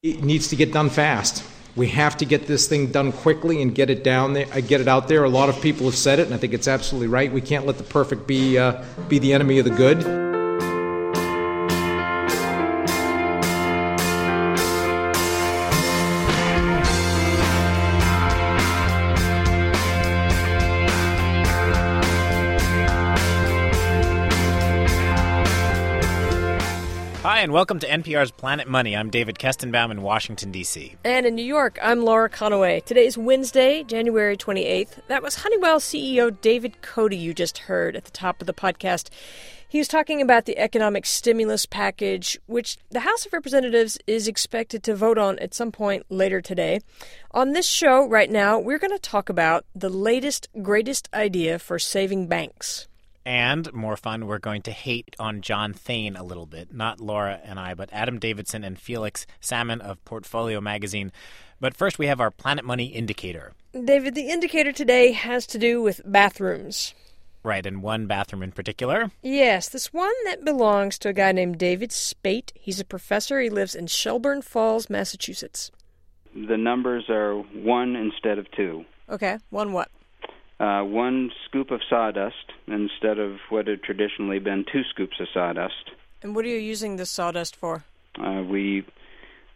It needs to get done fast. We have to get this thing done quickly and get it down there, uh, get it out there. A lot of people have said it, and I think it's absolutely right. We can't let the perfect be uh, be the enemy of the good. Hi, and welcome to NPR's Planet Money. I'm David Kestenbaum in Washington, D.C. And in New York, I'm Laura Conaway. Today is Wednesday, January 28th. That was Honeywell CEO David Cote you just heard at the top of the podcast. He was talking about the economic stimulus package, which the House of Representatives is expected to vote on at some point later today. On this show right now, we're going to talk about the latest, greatest idea for saving banks. And more fun, we're going to hate on John Thain a little bit. Not Laura and I, but Adam Davidson and Felix Salmon of Portfolio Magazine. But first, we have our Planet Money indicator. David, the indicator today has to do with bathrooms. Right, and one bathroom in particular? Yes, this one that belongs to a guy named David Spate. He's a professor. He lives in Shelburne Falls, Massachusetts. The numbers are one instead of two. Okay, one what? Uh, one scoop of sawdust instead of what had traditionally been two scoops of sawdust. And what are you using this sawdust for? Uh, we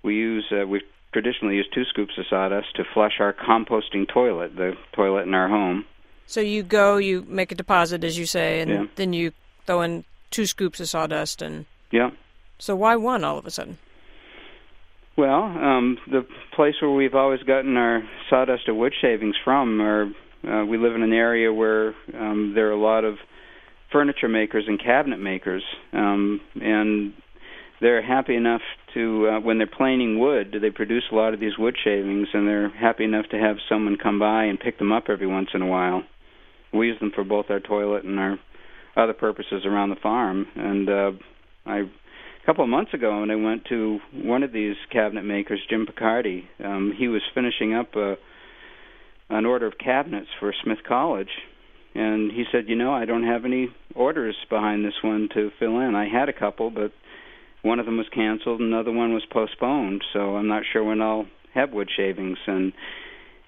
we use uh, we traditionally use two scoops of sawdust to flush our composting toilet, the toilet in our home. So you go, you make a deposit, as you say, and Yeah. then you throw in two scoops of sawdust. And Yeah. so why one all of a sudden? Well, um, the place where we've always gotten our sawdust or wood shavings from are uh, we live in an area where um, there are a lot of furniture makers and cabinet makers, um, and they're happy enough to uh, when they're planing wood, they produce a lot of these wood shavings, and they're happy enough to have someone come by and pick them up every once in a while. We use them for both our toilet and our other purposes around the farm, and uh, I a couple of months ago when I went to one of these cabinet makers, Jim Picardi, um, he was finishing up a, an order of cabinets for Smith College, and he said, "You know, I don't have any orders behind this one to fill in. I had a couple, but one of them was canceled, another one was postponed, so I'm not sure when I'll have wood shavings." And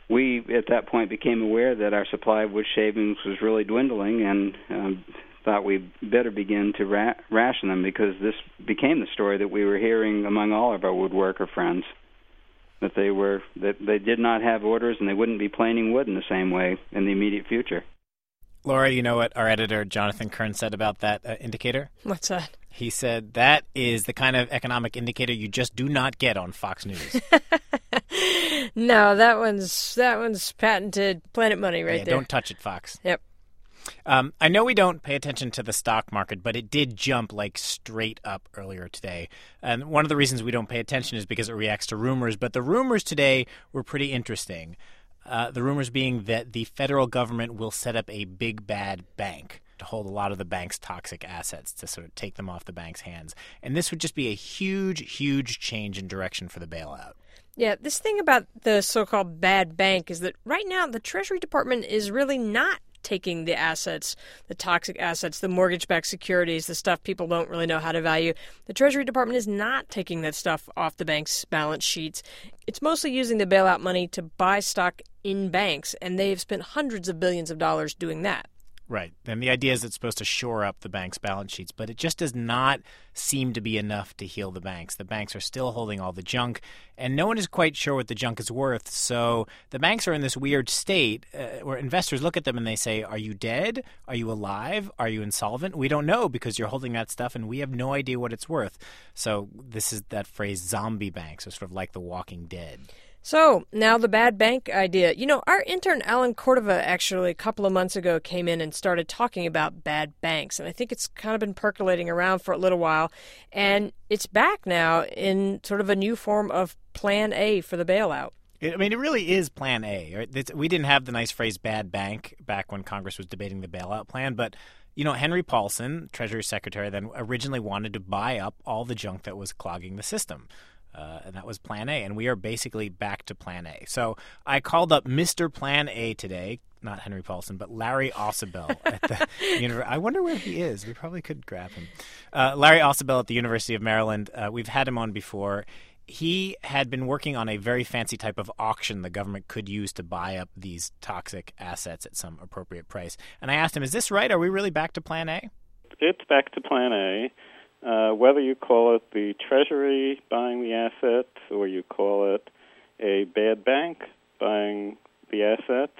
we, at that point, became aware that our supply of wood shavings was really dwindling, and um, thought we better begin to ra- ration them because this became the story that we were hearing among all of our woodworker friends that they were that they did not have orders and they wouldn't be planing wood in the same way in the immediate future. Laura, you know what our editor Jonathan Kern said about that uh, indicator? What's that? He said that is the kind of economic indicator you just do not get on Fox News. No, that one's that one's patented Planet Money right Yeah, there. Don't touch it, Fox. Yep. Um, I know we don't pay attention to the stock market, but it did jump like straight up earlier today. And one of the reasons we don't pay attention is because it reacts to rumors. But the rumors today were pretty interesting. Uh, the rumors being that the federal government will set up a big bad bank to hold a lot of the bank's toxic assets to sort of take them off the bank's hands. And this would just be a huge, huge change in direction for the bailout. Yeah, this thing about the so-called bad bank is that right now the Treasury Department is really not taking the assets, the toxic assets, the mortgage-backed securities, the stuff people don't really know how to value. The Treasury Department is not taking that stuff off the bank's balance sheets. It's mostly using the bailout money to buy stock in banks, and they've spent hundreds of billions of dollars doing that. Right. And the idea is it's supposed to shore up the bank's balance sheets, but it just does not seem to be enough to heal the banks. The banks are still holding all the junk, and no one is quite sure what the junk is worth. So the banks are in this weird state uh, where investors look at them and they say, Are you dead? Are you alive? Are you insolvent? We don't know because you're holding that stuff and we have no idea what it's worth. So this is that phrase zombie banks, or sort of like the walking dead. So now the bad bank idea. You know, our intern Alan Cordova actually a couple of months ago came in and started talking about bad banks, and I think it's kind of been percolating around for a little while, and it's back now in sort of a new form of Plan A for the bailout. I mean, it really is Plan A. Right? We didn't have the nice phrase "bad bank" back when Congress was debating the bailout plan, but you know, Henry Paulson, Treasury Secretary, then originally wanted to buy up all the junk that was clogging the system. Uh, and that was Plan A, and we are basically back to Plan A. So I called up Mr. Plan A today, not Henry Paulson, but Larry Ausubel at the university. I wonder where he is. We probably could grab him. Uh, Larry Ausubel at the University of Maryland. Uh, we've had him on before. he had been working on a very fancy type of auction the government could use to buy up these toxic assets at some appropriate price. And I asked him, "Is this right? Are we really back to Plan A?" It's back to Plan A. Uh, whether you call it the Treasury buying the assets or you call it a bad bank buying the assets,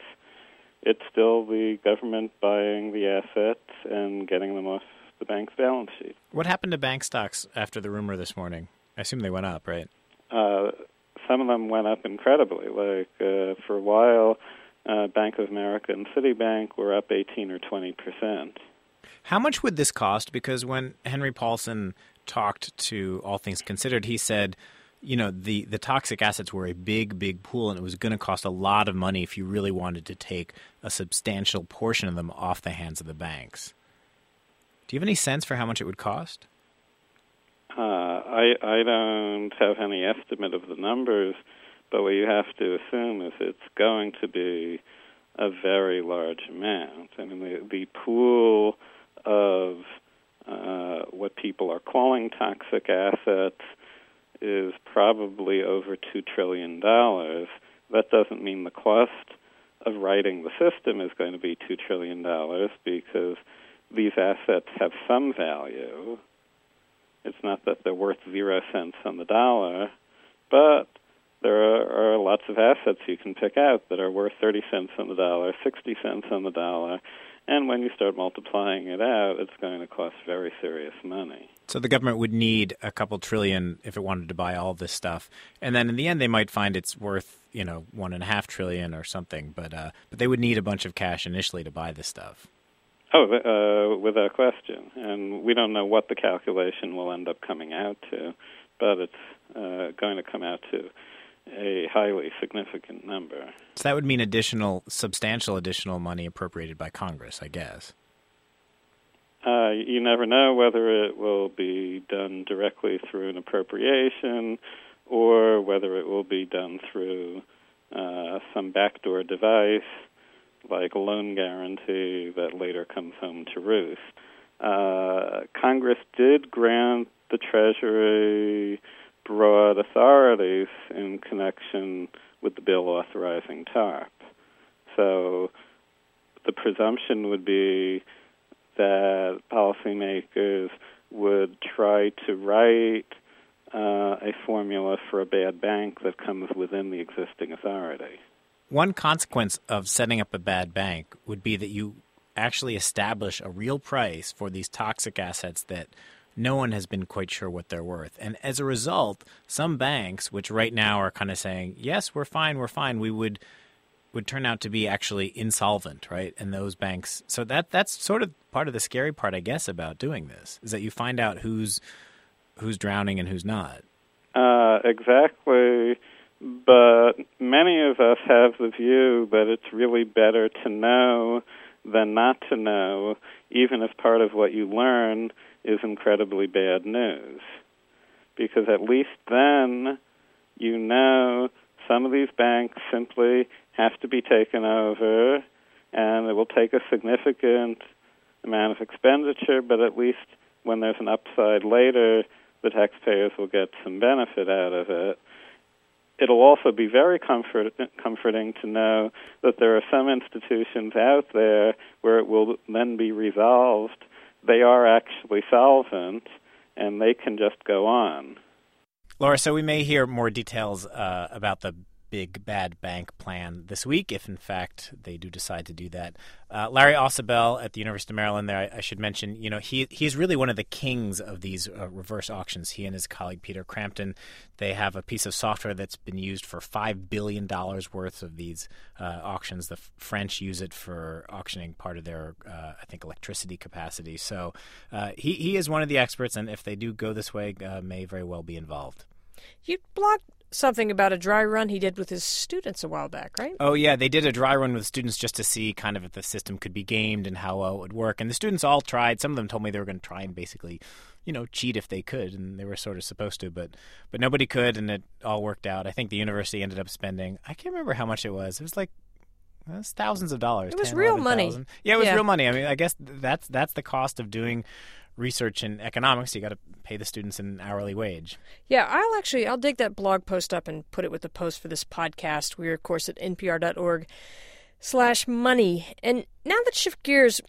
it's still the government buying the assets and getting them off the bank's balance sheet. What happened to bank stocks after the rumor this morning? I assume they went up, right? Uh, some of them went up incredibly. Like uh, for a while, uh, Bank of America and Citibank were up 18 or 20 percent. How much would this cost? Because when Henry Paulson talked to All Things Considered, he said, you know, the, the toxic assets were a big, big pool, and it was going to cost a lot of money if you really wanted to take a substantial portion of them off the hands of the banks. Do you have any sense for how much it would cost? Uh, I I don't have any estimate of the numbers, but what you have to assume is it's going to be a very large amount. I mean, the the pool of uh, what people are calling toxic assets is probably over two trillion dollars. That doesn't mean the cost of righting the system is going to be two trillion dollars because these assets have some value. It's not that they're worth zero cents on the dollar, but there are, are, lots of assets you can pick out that are worth 30 cents on the dollar, 60 cents on the dollar, and when you start multiplying it out, it's going to cost very serious money. So the government would need a couple trillion if it wanted to buy all this stuff, and then in the end, they might find it's worth you know one and a half trillion or something. But uh, but they would need a bunch of cash initially to buy this stuff. Oh, uh, without question. And we don't know what the calculation will end up coming out to, but it's uh, going to come out to a highly significant number. So that would mean additional, substantial additional money appropriated by Congress, I guess. Uh, you never know whether it will be done directly through an appropriation or whether it will be done through uh, some backdoor device like a loan guarantee that later comes home to roost. Uh, Congress did grant the Treasury broad authorities in connection with the bill authorizing TARP. So the presumption would be that policymakers would try to write uh, a formula for a bad bank that comes within the existing authority. One consequence of setting up a bad bank would be that you actually establish a real price for these toxic assets that no one has been quite sure what they're worth. And as a result, some banks, which right now are kind of saying, "Yes, we're fine, we're fine," we would would turn out to be actually insolvent, right? And those banks. So that that's sort of part of the scary part, I guess, about doing this is that you find out who's who's drowning and who's not. Uh, exactly. But many of us have the view that it's really better to know than not to know, even if part of what you learn is incredibly bad news. Because at least then you know some of these banks simply have to be taken over, and it will take a significant amount of expenditure, but at least when there's an upside later, the taxpayers will get some benefit out of it it'll also be very comfort, comforting to know that there are some institutions out there where it will then be resolved. They are actually solvent and they can just go on. Laura, so we may hear more details uh, about the big bad bank plan this week, if in fact they do decide to do that. Uh, Larry Ausubel at the University of Maryland, there, I, I, should mention, you know, he he's really one of the kings of these uh, reverse auctions. He and his colleague Peter Cramton, they have a piece of software that's been used for five billion dollars worth of these uh, auctions. The French use it for auctioning part of their, uh, I think, electricity capacity. So uh, he he is one of the experts, and if they do go this way, may very well be involved. You blocked something about a dry run he did with his students a while back, right? Oh yeah, they did a dry run with students just to see kind of if the system could be gamed and how well it would work. And the students all tried. Some of them told me they were going to try and basically, you know, cheat if they could, and they were sort of supposed to, but but nobody could, and it all worked out. I think the university ended up spending I can't remember how much it was. It was like it was thousands of dollars. It was 10, real money. Yeah, it was yeah. real money. I mean, I guess that's that's the cost of doing research in economics, you got to pay the students an hourly wage. Yeah, I'll actually I'll dig that blog post up and put it with the post for this podcast. We're of course at npr.org slash money. And now let's shift gears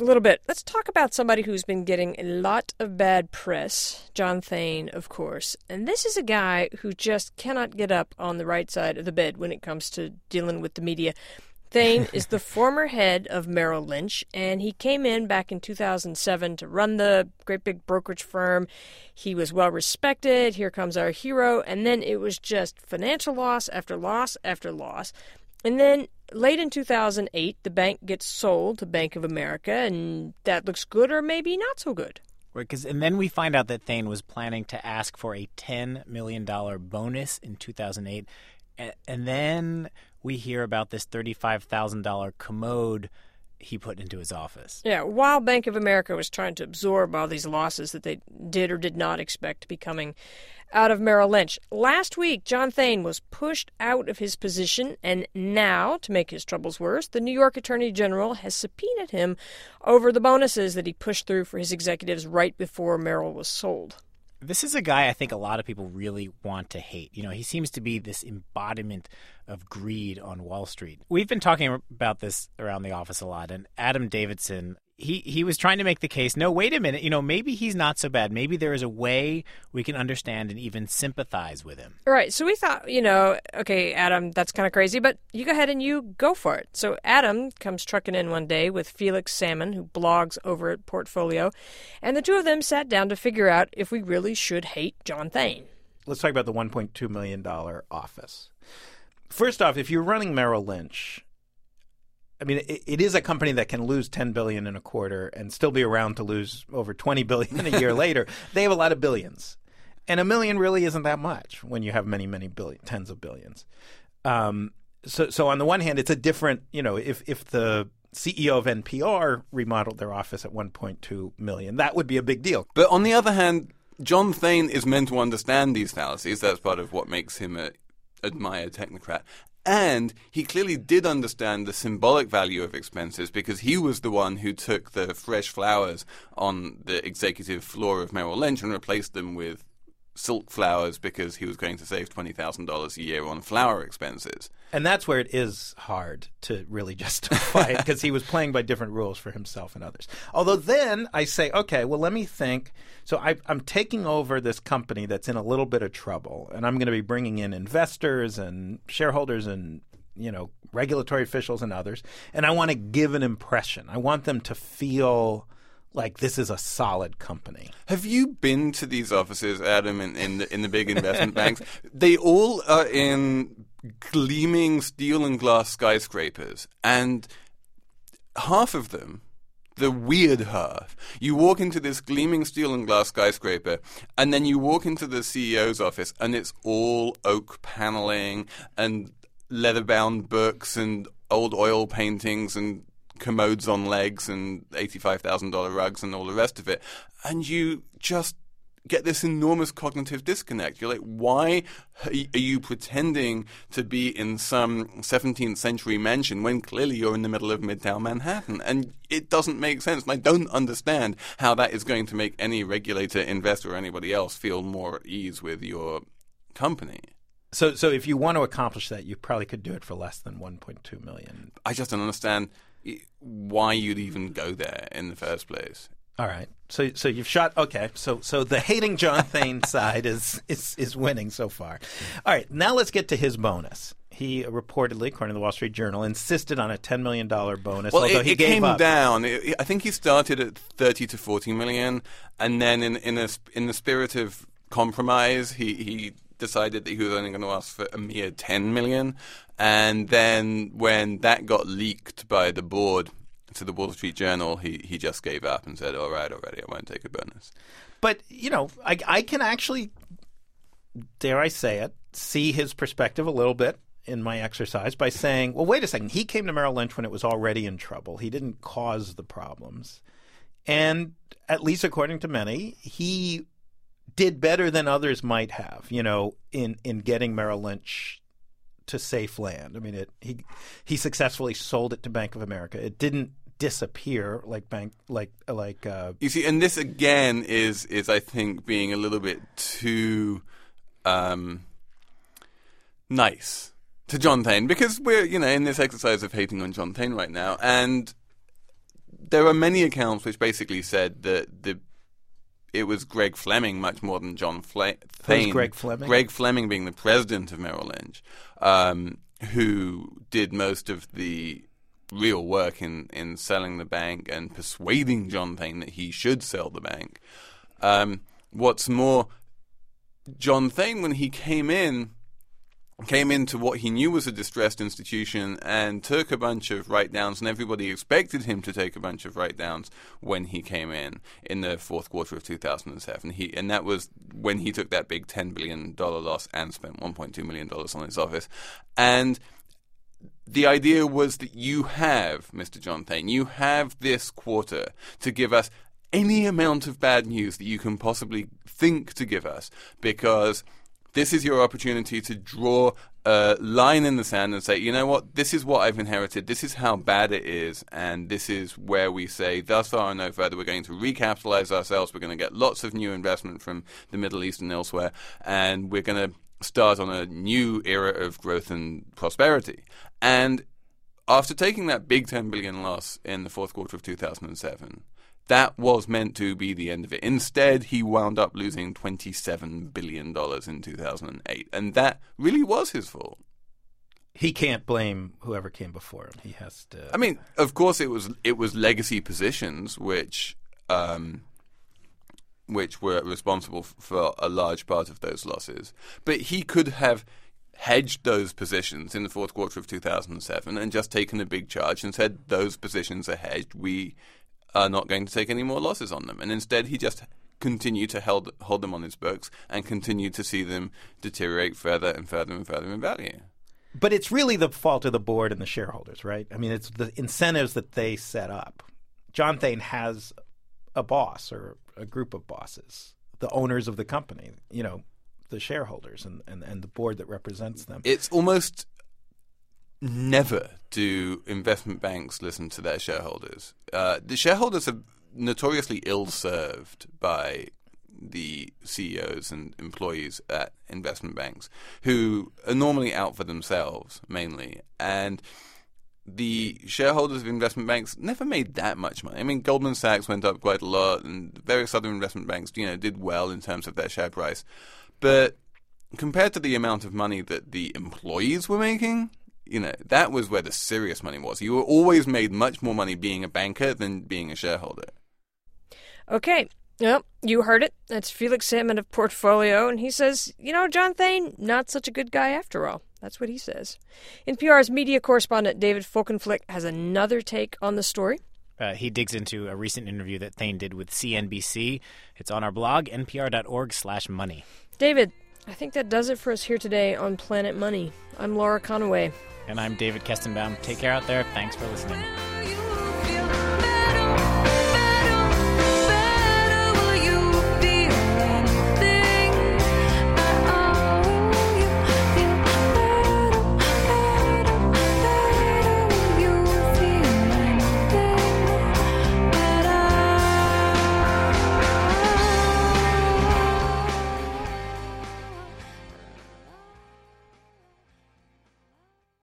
a little bit. Let's talk about somebody who's been getting a lot of bad press. John Thain, of course. And this is a guy who just cannot get up on the right side of the bed when it comes to dealing with the media. Thain is the former head of Merrill Lynch, and he came in back in 2007 to run the great big brokerage firm. He was well respected. Here comes our hero. And then it was just financial loss after loss after loss. And then late in 2008, the bank gets sold to Bank of America, and that looks good or maybe not so good. Right, Because and then we find out that Thain was planning to ask for a ten million dollar bonus in 2008, and, and then we hear about this $35,000 commode he put into his office. Yeah, while Bank of America was trying to absorb all these losses that they did or did not expect to be coming out of Merrill Lynch. Last week, John Thain was pushed out of his position, and now, to make his troubles worse, the New York Attorney General has subpoenaed him over the bonuses that he pushed through for his executives right before Merrill was sold this is a guy I think a lot of people really want to hate. You know, he seems to be this embodiment of greed on Wall Street. We've been talking about this around the office a lot, and Adam Davidson he he was trying to make the case no wait a minute you know maybe he's not so bad. Maybe there is a way we can understand and even sympathize with him. Right so we thought you know okay adam that's kind of crazy but you go ahead and you go for it. So adam comes trucking in one day with felix salmon who blogs over at portfolio and the two of them sat down to figure out if we really should hate john thain let's talk about the 1.2 million dollar office. First off if you're running merrill lynch I mean, it, it is a company that can lose 10 billion in a quarter and still be around to lose over 20 billion a year later. They have a lot of billions, and a million really isn't that much when you have many, many billion, tens of billions. Um, so, so on the one hand, it's a different. You know, if if the CEO of NPR remodeled their office at 1.2 million, that would be a big deal. But on the other hand, John Thain is meant to understand these fallacies. That's part of what makes him a admired technocrat. And he clearly did understand the symbolic value of expenses because he was the one who took the fresh flowers on the executive floor of Merrill Lynch and replaced them with silk flowers because he was going to save $20,000 a year on flower expenses. And that's where it is hard to really justify it because he was playing by different rules for himself and others. Although then I say, okay, well, let me think. So I, am taking over this company that's in a little bit of trouble, and I'm going to be bringing in investors and shareholders and you know regulatory officials and others, and I want to give an impression. I want them to feel like this is a solid company. Have you been to these offices, Adam, in, in the in the big investment banks? They all are in gleaming steel and glass skyscrapers, and half of them. The weird half. You walk into this gleaming steel and glass skyscraper, and then you walk into the CEO's office, and it's all oak paneling and leather bound books and old oil paintings and commodes on legs and $85,000 rugs and all the rest of it. And you just get this enormous cognitive disconnect. You're like, why are you pretending to be in some 17th century mansion when clearly you're in the middle of Midtown Manhattan? And it doesn't make sense. And I don't understand how that is going to make any regulator, investor, or anybody else feel more at ease with your company. So, so if you want to accomplish that, you probably could do it for less than 1.2 million. I just don't understand why you'd even go there in the first place. All right. So so you've shot okay. So so the hating John Thain side is is is winning so far. All right. Now let's get to his bonus. He reportedly, according to the Wall Street Journal, insisted on a ten million dollar bonus. Well, although it, he it gave came up. down. It, I think he started at thirty to forty million, and then in in a, in the spirit of compromise, he he decided that he was only going to ask for a mere ten million, and then when that got leaked by the board to the Wall Street Journal, he he just gave up and said, "All right, already, I won't take a bonus." But you know, I I can actually, dare I say it, see his perspective a little bit in my exercise by saying, well, wait a second. He came to Merrill Lynch when it was already in trouble. He didn't cause the problems. And at least according to many, he did better than others might have, you know, in, in getting Merrill Lynch to safe land. I mean, it, he he successfully sold it to Bank of America. It didn't disappear like bank like like uh, You see, and this again is is I think being a little bit too um, nice to John Thain because we're you know in this exercise of hating on John Thain right now, and there are many accounts which basically said that the it was Greg Fleming much more than John Fle- Thain. Greg Fleming? Greg Fleming being the president of Merrill Lynch, um, who did most of the real work in, in selling the bank and persuading John Thain that he should sell the bank. Um, what's more, John Thain, when he came in, came into what he knew was a distressed institution and took a bunch of write downs, and everybody expected him to take a bunch of write downs when he came in in the fourth quarter of 2007. He and that was when he took that big $10 billion loss and spent $1.2 million on his office. And the idea was that you have, Mr. John Thain, you have this quarter to give us any amount of bad news that you can possibly think to give us because this is your opportunity to draw a line in the sand and say, you know what, this is what I've inherited, this is how bad it is, and this is where we say, thus far and no further, we're going to recapitalize ourselves, we're going to get lots of new investment from the Middle East and elsewhere, and we're going to start on a new era of growth and prosperity. And after taking that big 10 billion loss in the fourth quarter of 2007, that was meant to be the end of it. Instead, he wound up losing $27 billion in 2008. And that really was his fault. he can't blame whoever came before him. He has to. I mean, of course, it was it was legacy positions which um, which were responsible for a large part of those losses. But he could have hedged those positions in the fourth quarter of 2007 and just taken a big charge and said those positions are hedged. We are not going to take any more losses on them. And instead, he just continued to hold hold them on his books and continued to see them deteriorate further and further and further in value. But it's really the fault of the board and the shareholders, right? I mean, it's the incentives that they set up. John Thain has a boss or a group of bosses, the owners of the company, you know, the shareholders and, and, and the board that represents them. It's almost never do investment banks listen to their shareholders. Uh, the shareholders are notoriously ill served by the CEOs and employees at investment banks who are normally out for themselves mainly. And the shareholders of investment banks never made that much money. I mean, Goldman Sachs went up quite a lot, and various other investment banks, you know, did well in terms of their share price. But compared to the amount of money that the employees were making, you know, that was where the serious money was. You were always made much more money being a banker than being a shareholder. Okay. Well, you heard it. That's Felix Salmon of Portfolio, and he says, you know, John Thain, not such a good guy after all. That's what he says. NPR's media correspondent David Folkenflik has another take on the story. Uh, he digs into a recent interview that Thain did with CNBC. It's on our blog, npr.org slash money. David, I think that does it for us here today on Planet Money. I'm Laura Conaway. And I'm David Kestenbaum. Take care out there. Thanks for listening.